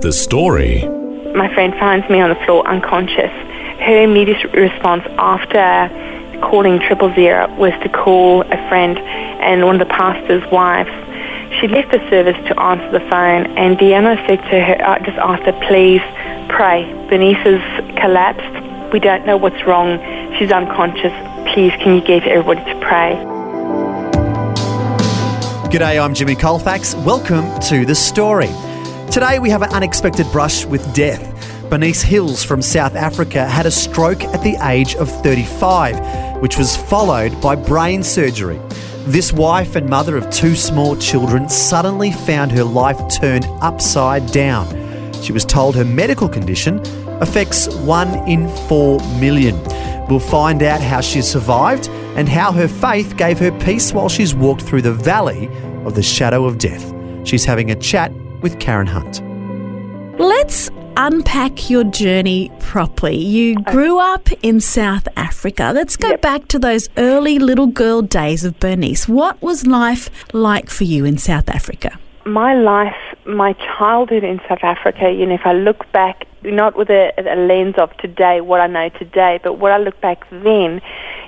The story. My friend finds me on the floor unconscious. Her immediate response after calling triple zero was to call a friend and one of the pastor's wives. She left the service to answer the phone and Deanna said to her, I just asked her, please pray. Bernice has collapsed. We don't know what's wrong. She's unconscious. Please, can you get everybody to pray? G'day, I'm Jimmy Colfax. Welcome to The Story. Today we have an unexpected brush with death. Bernice Hills from South Africa had a stroke at the age of 35, which was followed by brain surgery. This wife and mother of two small children suddenly found her life turned upside down. She was told her medical condition affects one in four million. We'll find out how she survived and how her faith gave her peace while she's walked through the valley of the shadow of death. She's having a chat with Karen Hunt. Let's unpack your journey properly. You grew up in South Africa. Let's go Yep. back to those early little girl days of Bernice. What was life like for you in South Africa? My life, my childhood in South Africa, you know, if I look back, not with a, a lens of today, what I know today, but what I look back then,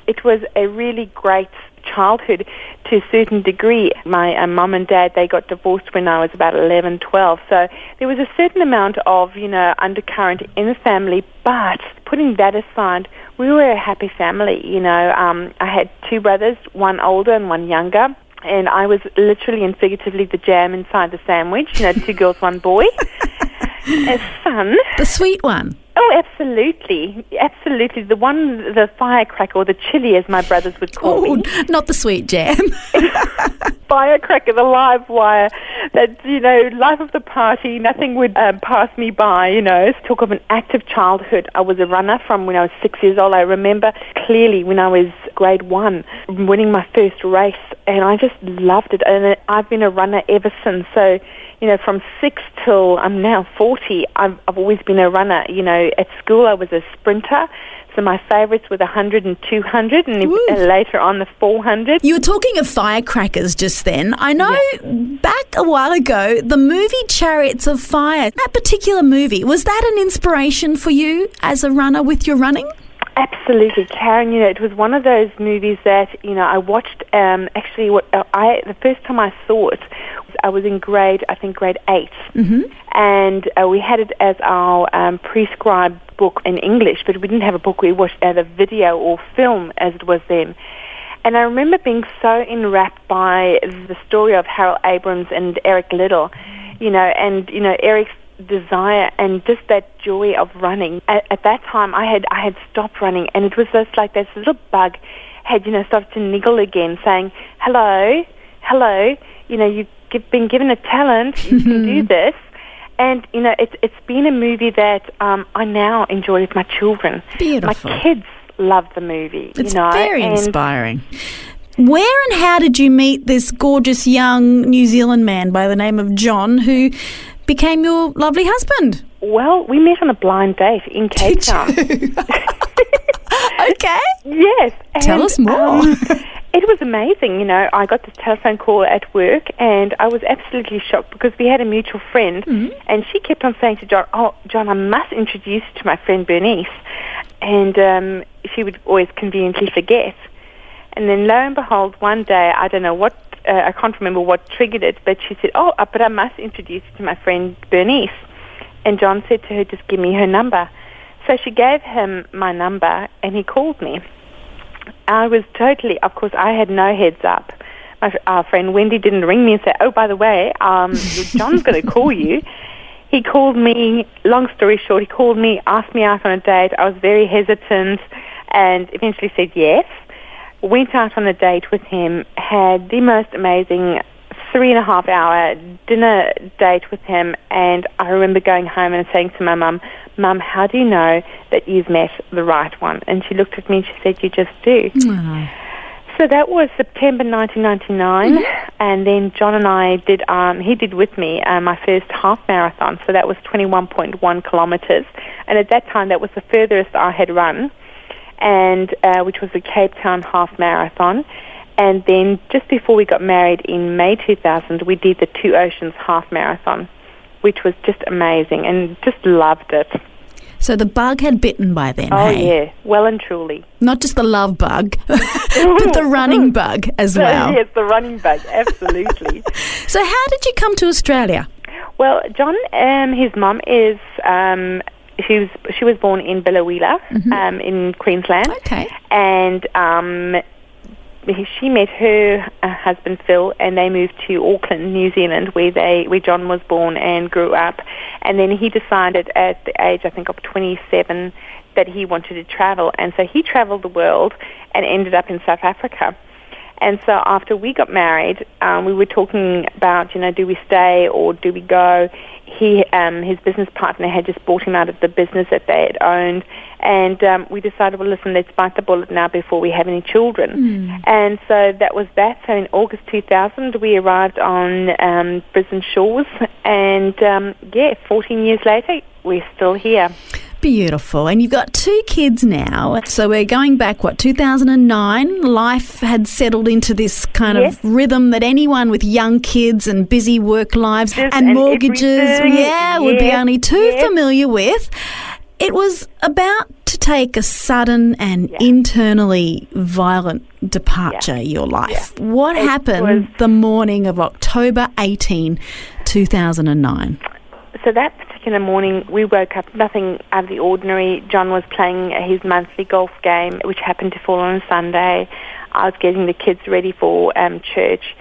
it was a really great childhood to a certain degree. My uh, mum and dad, they got divorced when I was about 11, 12. So there was a certain amount of, you know, undercurrent in the family, but putting that aside, we were a happy family, you know. Um, I had two brothers, one older and one younger. And I was literally and figuratively the jam inside the sandwich, you know, two girls, one boy. it's fun. The sweet one. Oh, absolutely. Absolutely. The one, the firecracker, or the chili, as my brothers would call Oh, me. not the sweet jam. Firecracker, the live wire. That, you know, life of the party, nothing would um, pass me by, you know. Talk of an active childhood. I was a runner from when I was six years old. I remember clearly when I was grade one, winning my first race, and I just loved it. And I've been a runner ever since. So, you know, from six till I'm now 40, I've, I've always been a runner. You know, at school I was a sprinter. So my favorites were the 100 and 200 and Woo. uh, later on the 400. You were talking of firecrackers just then. I know back a while ago, the movie Chariots of Fire, that particular movie, was that an inspiration for you as a runner with your running? Absolutely, Karen. You know, it was one of those movies that you know I watched. Um, actually, what uh, I the first time I saw it, I was in grade, I think grade 8 mm-hmm. and uh, we had it as our um, prescribed book in English, but we didn't have a book. We watched uh, the video or film as it was then. And I remember being so enwrapped by the story of Harold Abrahams and Eric Liddell, you know, and you know Eric's desire and just that joy of running. At, at that time, I had I had stopped running, and it was just like this little bug had you know started to niggle again, saying, "Hello, hello, you know, you've been given a talent, you can do this." And you know, it's it's been a movie that um, I now enjoy with my children. Beautiful. My kids love the movie. It's you know, very and inspiring. Where and how did you meet this gorgeous young New Zealand man by the name of John who became your lovely husband? Well, we met on a blind date in Cape Town. Okay. Yes. Tell us more. um, it was amazing. You know, I got this telephone call at work, and I was absolutely shocked because we had a mutual friend, Mm-hmm. and she kept on saying to John, "Oh, John, I must introduce you to my friend Bernice," and um, she would always conveniently forget. And then, lo and behold, one day, I don't know what. Uh, I can't remember what triggered it, but she said, "Oh, but I must introduce you to my friend Bernice." And John said to her, "Just give me her number." So she gave him my number, and he called me. I was totally, of course, I had no heads up. My our friend Wendy didn't ring me and say, "Oh, by the way, um, John's going to call you." He called me. Long story short, he called me, asked me out on a date. I was very hesitant, and eventually said yes. Went out on a date with him. Had the most amazing three and a half hour dinner date with him, and I remember going home and saying to my mum, Mum, how do you know that you've met the right one? And she looked at me and she said, You just do. So that was September 1999, and then John and I did. Um, he did with me uh, my first half marathon. So that was 21.1 kilometres, and at that time that was the furthest I had run, and uh, which was the Cape Town half marathon. And then just before we got married in May 2000, we did the Two Oceans half marathon, which was just amazing, and just loved it. So the bug had bitten by then. Oh hey? yeah, well and truly. Not just the love bug, but the running bug as well. yes, the running bug, absolutely. So how did you come to Australia? Well, John, um, his mum is. Um, she was she was born in Biloela, um, in Queensland, Okay. and um, she met her uh, husband Phil, and they moved to Auckland, New Zealand, where they where John was born and grew up. And then he decided at the age, I think, of 27, that he wanted to travel, and so he travelled the world and ended up in South Africa. And so after we got married, um, we were talking about, you know, do we stay or do we go? He, um, his business partner had just bought him out of the business that they had owned, and um, we decided, well, listen, let's bite the bullet now before we have any children. And so that was that. So in August 2000, we arrived on um, Brisbane shores, and um, yeah, 14 years later, we're still here. Beautiful. And you've got two kids now. So we're going back, what, 2009? Life had settled into this kind Yes. of rhythm that anyone with young kids and busy work lives and and mortgages, everything. yeah, would be only too yes. familiar with. It was about to take a sudden and Yeah. internally violent departure, your life. What It happened the morning of October 18, 2009? so that particular morning, we woke up nothing out of the ordinary. John was playing his monthly golf game, which happened to fall on a Sunday. I was getting the kids ready for um, church,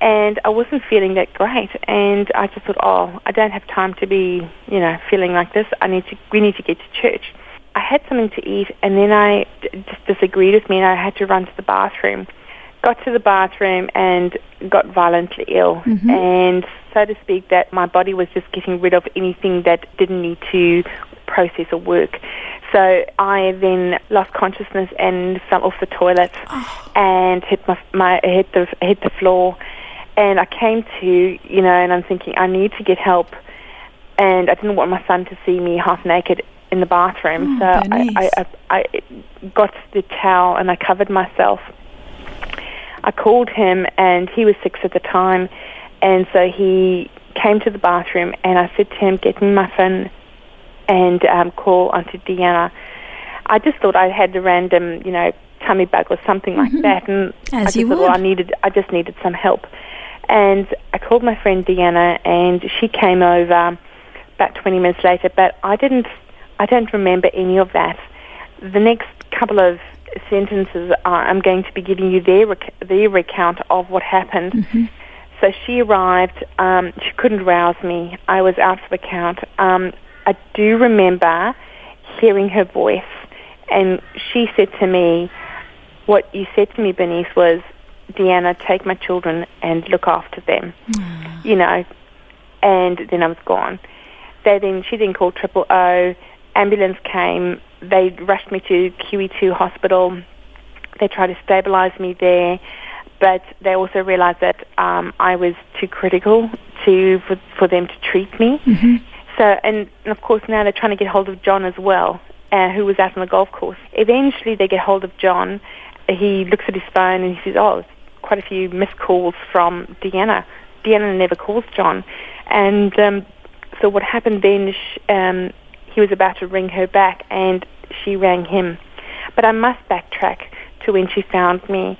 and I wasn't feeling that great. And I just thought, oh, I don't have time to be, you know, feeling like this. I need to. We need to get to church. I had something to eat, and then I d- just disagreed with me, and I had to run to the bathroom. Got to the bathroom and got violently ill, and so to speak, that my body was just getting rid of anything that didn't need to process or work. So I then lost consciousness and fell off the toilet oh. and hit my, my hit the hit the floor, and I came to you know, and I'm thinking I need to get help, and I didn't want my son to see me half naked in the bathroom, oh, so I, I, I, I got the towel and I covered myself. I called him, and he was six at the time, and so he came to the bathroom, and I said to him, "Get me my phone and um, call Auntie Deanna." I just thought I had a random, you know, tummy bug or something like that, and Mm-hmm. As I just you thought, well, I needed, I just needed some help, and I called my friend Deanna, and she came over about 20 minutes later, but I didn't, I don't remember any of that. The next couple of sentences are, I'm going to be giving you their, rec- their recount of what happened. So she arrived. Um, she couldn't rouse me. I was out for the count. Um, I do remember hearing her voice, and she said to me, "What you said to me, Bernice, was, Deanna, take my children and look after them." You know, and then I was gone. They then she then called Triple O. Ambulance came. They rushed me to QE2 hospital. They tried to stabilize me there, but they also realized that um, I was too critical to for, for them to treat me. So, and, and of course now they're trying to get hold of John as well, uh, who was out on the golf course. Eventually they get hold of John. He looks at his phone and he says, "Oh, quite a few missed calls from Deanna. Deanna never calls John." And um, so what happened then? Sh- um, he was about to ring her back, and she rang him. But I must backtrack to when she found me.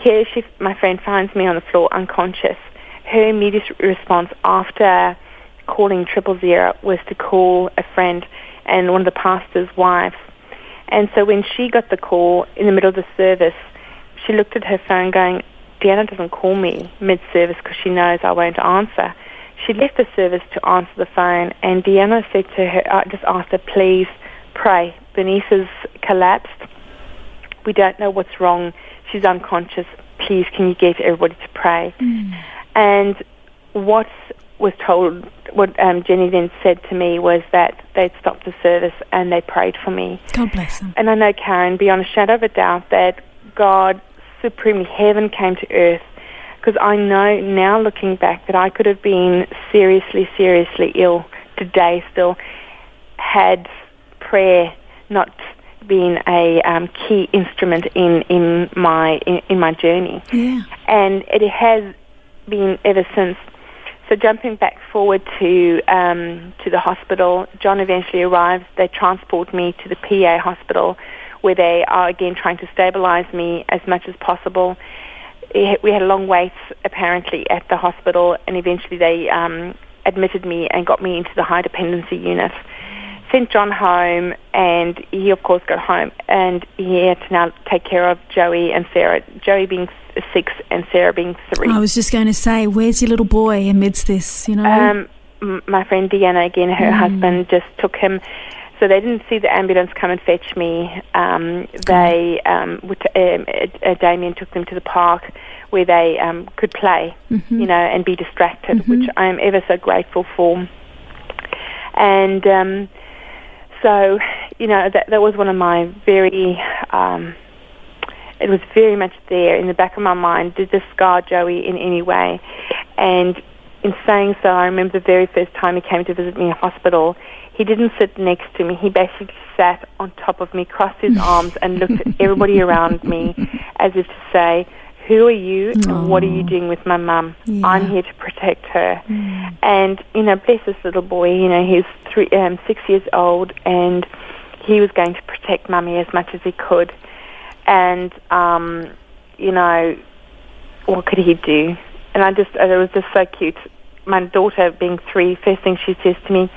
Here, she, my friend finds me on the floor, unconscious. Her immediate response after calling triple zero was to call a friend and one of the pastor's wives. And so when she got the call in the middle of the service, she looked at her phone going, Deanna doesn't call me mid-service because she knows I won't answer. She left the service to answer the phone, and Deanna said to her, uh, just asked her, please pray. Bernice has collapsed. We don't know what's wrong. She's unconscious. Please, can you get everybody to pray? And what was told, what um, Jenny then said to me was that they'd stopped the service and they prayed for me. God bless them. And I know, Karen, beyond a shadow of a doubt, that God, supremely, heaven came to earth. Because I know now, looking back, that I could have been seriously, seriously ill today still, had prayer not been a um, key instrument in, in my in, in my journey. Yeah. And it has been ever since. So jumping back forward to um, to the hospital, John eventually arrives. They transport me to the PA hospital, where they are again trying to stabilize me as much as possible. We had a long wait apparently at the hospital, and eventually they um, admitted me and got me into the high dependency unit. Sent John home, and he of course got home, and he had to now take care of Joey and Sarah. Joey being six and Sarah being three. I was just going to say, where's your little boy amidst this? You know. Um, m- my friend Deanna, again, her husband, just took him. So they didn't see the ambulance come and fetch me. Um, they, um, um, uh, uh, Damien took them to the park where they um, could play, you know, and be distracted, which I am ever so grateful for. And um, so, you know, that, that was one of my very um, it was very much there in the back of my mind. Did this scar Joey in any way? And in saying so, I remember the very first time he came to visit me in hospital, he didn't sit next to me. He basically sat on top of me, crossed his arms, and looked at everybody around me as if to say, who are you and what are you doing with my mum? Yeah. I'm here to protect her. And, you know, bless this little boy, you know, he's three, um, six years old and he was going to protect mummy as much as he could and um, you know, what could he do? And I just, it was just so cute. My daughter, being three, first thing she says to me,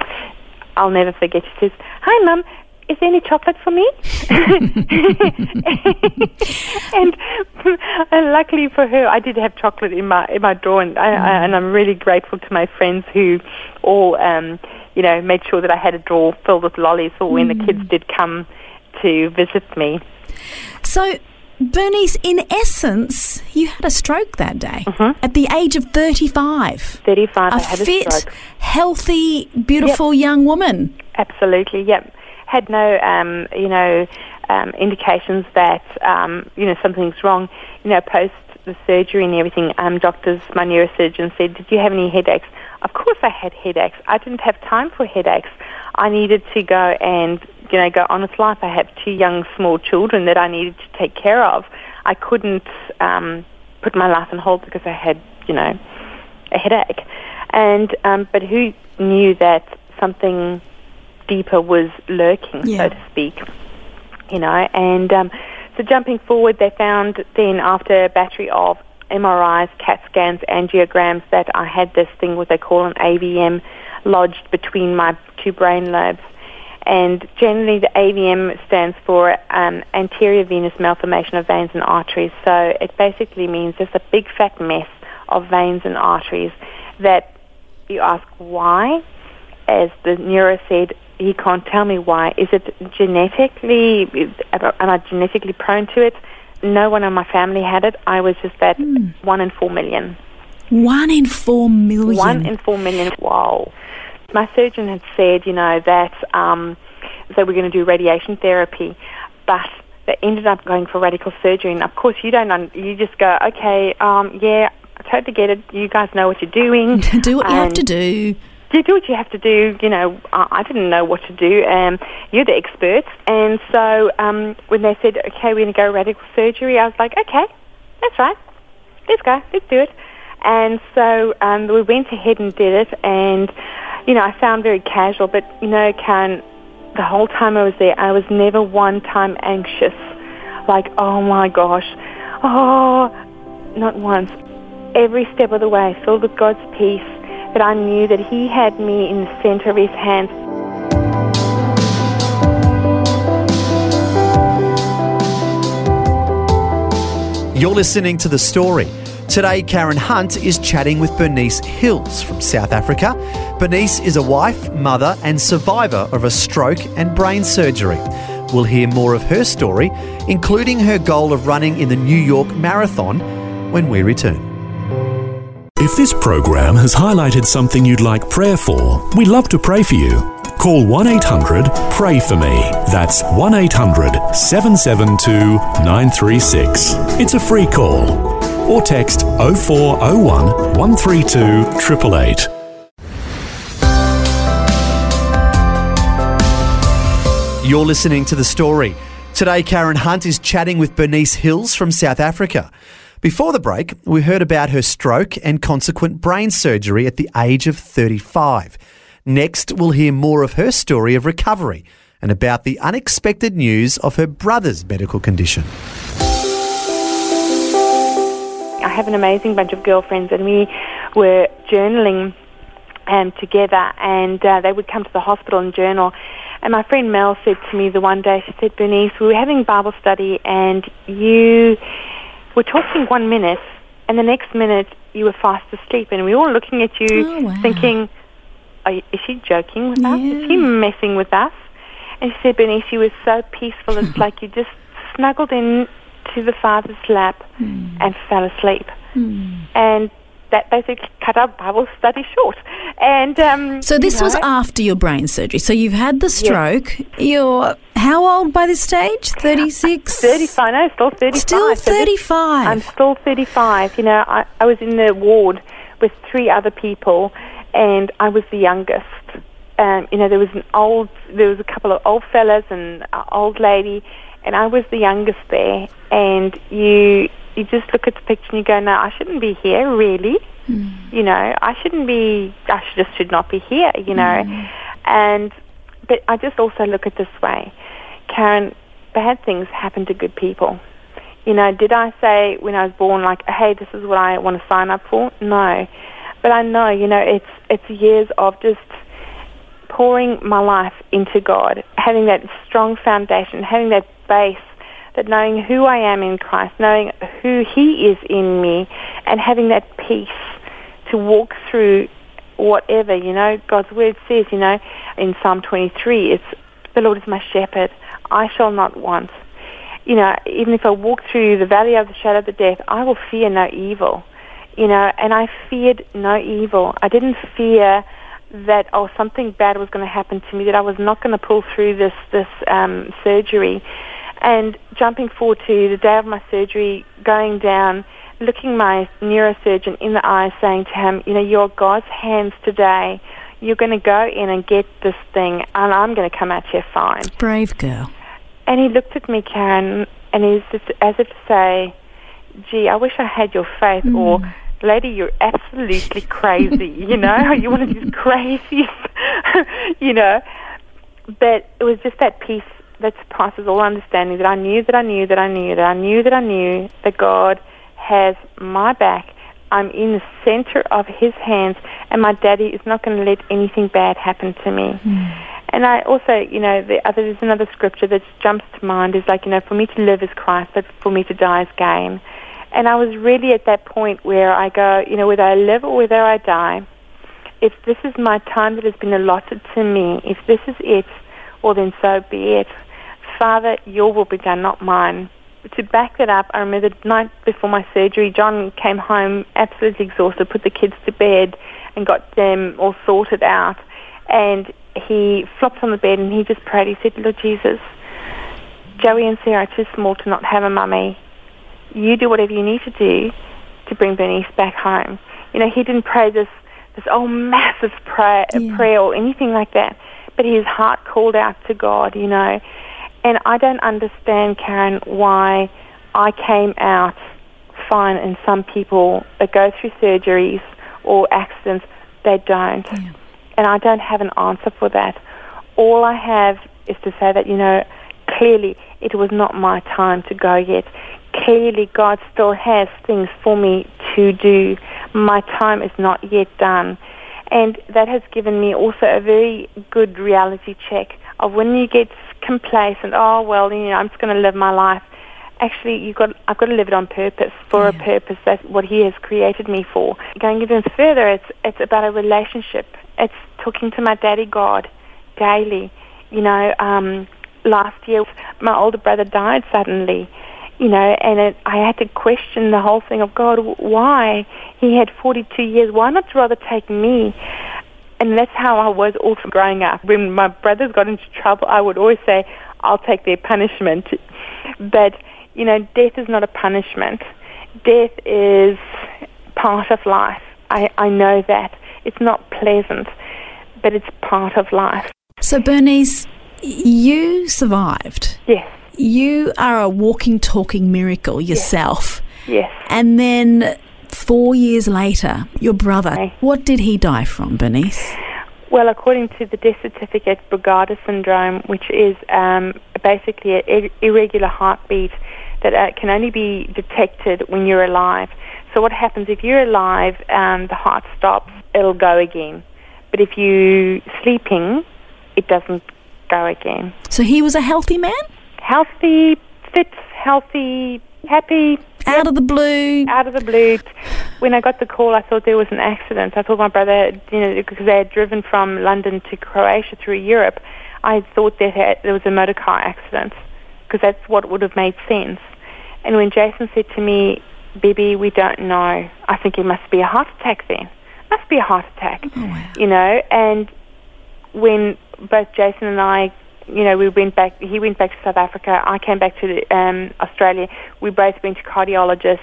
I'll never forget. She says, "Hi, mum." Is there any chocolate for me? and, and luckily for her, I did have chocolate in my in my drawer, and I, I, and I'm really grateful to my friends who all, um, you know, made sure that I had a drawer filled with lollies for when the kids did come to visit me. So, Bernice, in essence, you had a stroke that day Mm-hmm. at the age of 35. 35, A I had a fit, stroke. healthy, beautiful young woman. Absolutely, yep. Had no, um, you know, um, indications that, um, you know, something's wrong. You know, post the surgery and everything, um, doctors, my neurosurgeon said, did you have any headaches? Of course I had headaches. I didn't have time for headaches. I needed to go and, you know, go on with life. I have two young, small children that I needed to take care of. I couldn't um, put my life on hold because I had, you know, a headache. And um, but who knew that something deeper was lurking, Yeah. so to speak, you know? And um, so jumping forward, they found then after a battery of MRIs, CAT scans, angiograms that I had this thing what they call an AVM lodged between my two brain lobes. And generally, the AVM stands for um, arteriovenous malformation of veins and arteries. So it basically means just a big fat mess of veins and arteries that you ask why. As the neuro said, he can't tell me why. Is it genetically, am I genetically prone to it? No one in my family had it. I was just that one in four million. One in four million. One in four million. Wow. My surgeon had said, you know, that um, they were going to do radiation therapy, but they ended up going for radical surgery. And of course, you don't. Un- you just go, okay, um, yeah, I totally get it. You guys know what you're doing. do what you have to do. You do what you have to do. You know, I, I didn't know what to do. Um, you're the experts. And so um, when they said, okay, we're going to go radical surgery, I was like, okay, that's right. Let's go. Let's do it. And so um, we went ahead and did it. And, you know, I sound very casual, but, you know, Karen, the whole time I was there, I was never one time anxious. Like, oh my gosh. Oh, not once every step of the way, filled with God's peace, that I knew that He had me in the center of His hands. You're listening to The Story. Today, Karen Hunt is chatting with Bernice Hills from South Africa. Bernice is a wife, mother, and survivor of a stroke and brain surgery. We'll hear more of her story, including her goal of running in the New York Marathon, when we return. If this program has highlighted something you'd like prayer for, we'd love to pray for you. Call 1 800 Pray For Me. That's 1 800 772 936. It's a free call. Or text 0401 132 888. You're listening to The Story. Today, Karen Hunt is chatting with Bernice Hills from South Africa. Before the break, we heard about her stroke and consequent brain surgery at the age of 35. Next, we'll hear more of her story of recovery and about the unexpected news of her brother's medical condition. I have an amazing bunch of girlfriends, and we were journaling um, together, and uh, they would come to the hospital and journal. And my friend Mel said to me the one day, she said, Bernice, we were having Bible study, and you were talking one minute, and the next minute you were fast asleep, and we were all looking at you, Oh, wow. thinking, Are, is she joking with us? Is she messing with us? And she said, Bernice, she was so peaceful. It's like you just snuggled in to the father's lap Hmm. and fell asleep. And that basically cut our Bible study short. And um, So this you was after your brain surgery. So you've had the stroke. You're how old by this stage? 36? 35. No, still 35. Still So 35. I'm still 35. You know, I, I was in the ward with three other people, and I was the youngest. Um, you know, there was an old, there was a couple of old fellas and an old lady, and I was the youngest there. And you, you just look at the picture and you go, no, I shouldn't be here, really. Hmm. You know, I shouldn't be. I should, just should not be here. You know, hmm. and but I just also look at this way, Karen. Bad things happen to good people. You know, did I say when I was born, like, hey, this is what I want to sign up for? No. But I know, you know, it's it's years of just pouring my life into God, having that strong foundation, having that base, that knowing who I am in Christ, knowing who He is in me, and having that peace to walk through whatever, you know, God's word says, you know, in Psalm 23, it's, the Lord is my shepherd, I shall not want you know, even if I walk through the valley of the shadow of the death, I will fear no evil. You know, and I feared no evil. I didn't fear that oh something bad was going to happen to me, that I was not going to pull through this this um, surgery. And jumping forward to the day of my surgery, going down, looking my neurosurgeon in the eye, saying to him, you know, you're God's hands today. You're going to go in and get this thing, and I'm going to come out here fine. Brave girl. And he looked at me, Karen, and he's just as if to say, gee, I wish I had your faith, mm. or lady, you're absolutely crazy, you know, you're one of these crazies, you know. But it was just that peace that surpasses all understanding that I knew that I knew that I knew that I knew that I knew that God has my back. I'm in the center of His hands, and my daddy is not going to let anything bad happen to me. Hmm. And I also, you know, the other there's another scripture that jumps to mind is like, you know, for me to live is Christ, but for me to die is gain. And I was really at that point where I go, you know, whether I live or whether I die, if this is my time that has been allotted to me, if this is it, well then so be it. Father, your will be done, not mine. To back that up, I remember the night before my surgery, John came home absolutely exhausted, put the kids to bed and got them all sorted out. And he flopped on the bed and he just prayed. He said, Lord Jesus, Joey and Sarah are too small to not have a mummy. You do whatever you need to do to bring Bernice back home. You know, he didn't pray this this oh massive prayer, Yeah. prayer or anything like that, but his heart called out to God. You know, and I don't understand, Karen, why I came out fine and some people that go through surgeries or accidents, they don't. And I don't have an answer for that. All I have is to say that, you know, clearly it was not my time to go yet. Clearly God still has things for me to do. My time is not yet done. And that has given me also a very good reality check of when you get complacent, oh, well, you know, I'm just going to live my life. Actually, you've got, I've got to live it on purpose, for a purpose. That's what He has created me for. Going even further, it's, it's about a relationship. It's talking to my daddy God daily. You know, um, last year, my older brother died suddenly. you know, and it, I had to question the whole thing of God, why? He had 42 years. Why not rather take me? And that's how I was also growing up. When my brothers got into trouble, I would always say, I'll take their punishment. But, you know, death is not a punishment. Death is part of life. I, I know that. It's not pleasant, but it's part of life. So, Bernice, you survived. Yes, You are a walking, talking miracle yourself. yes. And then four years later, your brother, what did he die from, Bernice? Well, according to the death certificate, Brugada syndrome, which is um, basically an irregular heartbeat that uh, can only be detected when you're alive. So what happens if you're alive, um, the heart stops, it'll go again. But if you're sleeping, it doesn't go again. So he was a healthy man? Healthy, fit, healthy, happy, Out of the blue. out of the blue. When I got the call, I thought there was an accident. I thought my brother, you know, because they had driven from London to Croatia through Europe, I thought that had, there was a motor car accident because that's what would have made sense. And when Jason said to me, "Baby, we don't know. I think it must be a heart attack. Then must be a heart attack." Oh, you know, and when both Jason and I, you know, we went back. He went back to South Africa. I came back to um, Australia. We both went to cardiologists,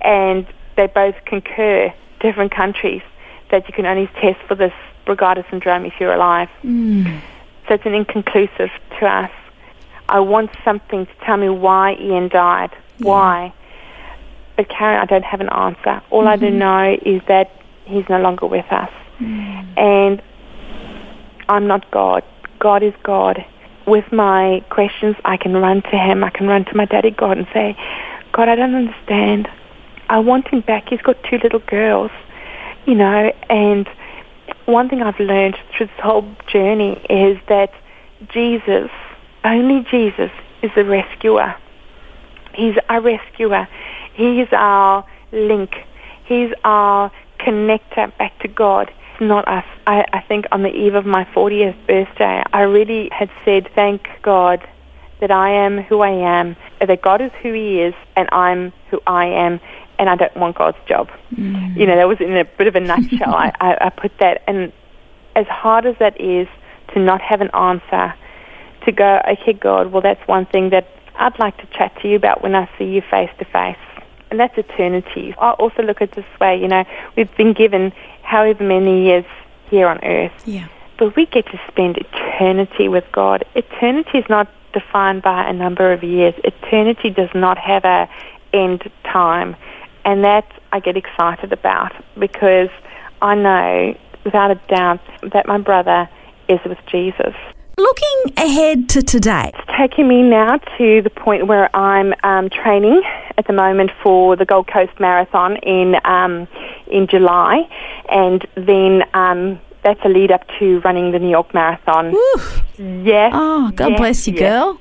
and they both concur, different countries, that you can only test for this Brugada syndrome if you're alive. Mm. So it's an inconclusive to us. I want something to tell me why Ian died. Why? But Karen, I don't have an answer. All I do mm-hmm. know is that he's no longer with us. Mm. And I'm not God. God is God. With my questions, I can run to Him. I can run to my daddy God and say, God, I don't understand. I want him back. He's got two little girls, you know. And one thing I've learned through this whole journey is that Jesus, only Jesus, is the rescuer. He's our rescuer. He is our link. He's our connector back to God. It's not us. I, I think on the eve of my 40th birthday, I really had said, thank God that I am who I am, that God is who He is, and I'm who I am, and I don't want God's job. Mm. You know, that was in a bit of a nutshell. I, I, I put that, and as hard as that is to not have an answer, to go, okay, God, well, that's one thing that I'd like to chat to you about when I see you face to face. And that's eternity. I also look at it this way, you know, we've been given however many years here on earth, Yeah. but we get to spend eternity with God. Eternity is not defined by a number of years. Eternity does not have a end time. And that I get excited about because I know without a doubt that my brother is with Jesus. Looking ahead to today, It's taking me now to the point where I'm um, training at the moment for the Gold Coast Marathon in um, in July, and then um, that's a lead up to running the New York Marathon. Woo. Yes. oh, God yes, bless you, yes. girl.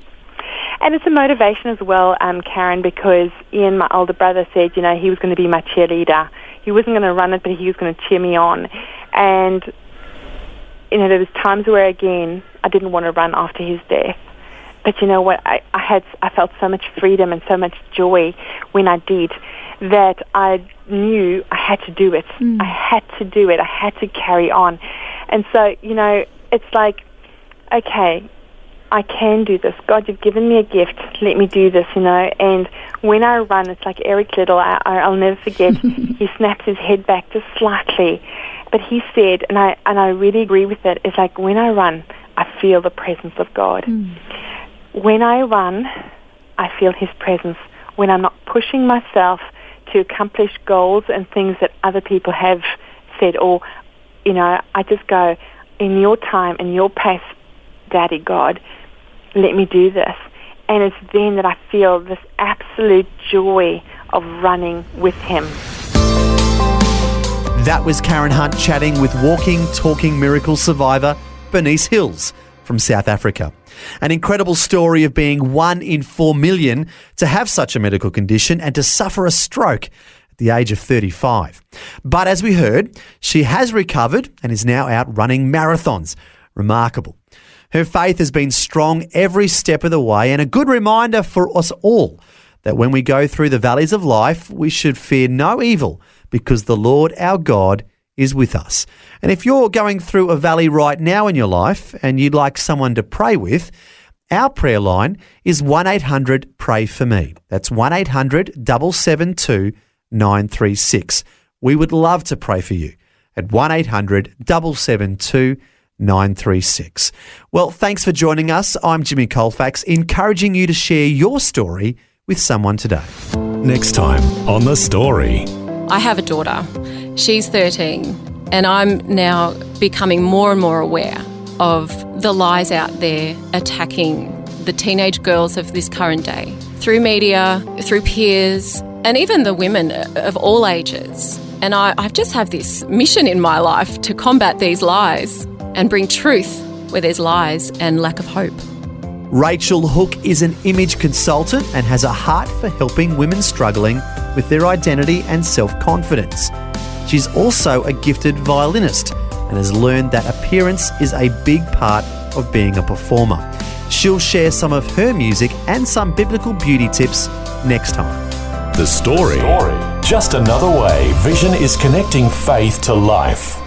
And it's a motivation as well, um, Karen, because Ian, my older brother, said, you know, he was going to be my cheerleader. He wasn't going to run it, but he was going to cheer me on. And, you know, there was times where, again, I didn't want to run after his death. But you know what? I, I had, I felt so much freedom and so much joy when I did that I knew I had to do it. Mm. I had to do it. I had to carry on. And so, you know, it's like, okay, I can do this. God, you've given me a gift. Let me do this, you know. And when I run, it's like Eric Liddell. I, I'll never forget. he snaps his head back just slightly, but he said, and I and I really agree with it. It's like when I run, I feel the presence of God. Hmm. When I run, I feel His presence. When I'm not pushing myself to accomplish goals and things that other people have said, or you know, I just go in your time, in your pace, Daddy God, let me do this. And it's then that I feel this absolute joy of running with Him. That was Karen Hunt chatting with walking, talking miracle survivor Bernice Hills from South Africa. An incredible story of being one in four million to have such a medical condition and to suffer a stroke at the age of 35. But as we heard, she has recovered and is now out running marathons. Remarkable. Her faith has been strong every step of the way and a good reminder for us all that when we go through the valleys of life, we should fear no evil because the Lord our God is with us. And if you're going through a valley right now in your life and you'd like someone to pray with, our prayer line is 1 800 Pray For Me. That's 1 800 772 936. We would love to pray for you at 1 800 772 936. Well, thanks for joining us. I'm Jimmy Colfax, encouraging you to share your story with someone today. Next time on The Story. I have a daughter. She's 13, and I'm now becoming more and more aware of the lies out there attacking the teenage girls of this current day through media, through peers, and even the women of all ages. And I, I just have this mission in my life to combat these lies and bring truth where there's lies and lack of hope. Rachel Hook is an image consultant and has a heart for helping women struggling with their identity and self confidence. She's also a gifted violinist and has learned that appearance is a big part of being a performer. She'll share some of her music and some biblical beauty tips next time. The Story. Just another way Vision is connecting faith to life.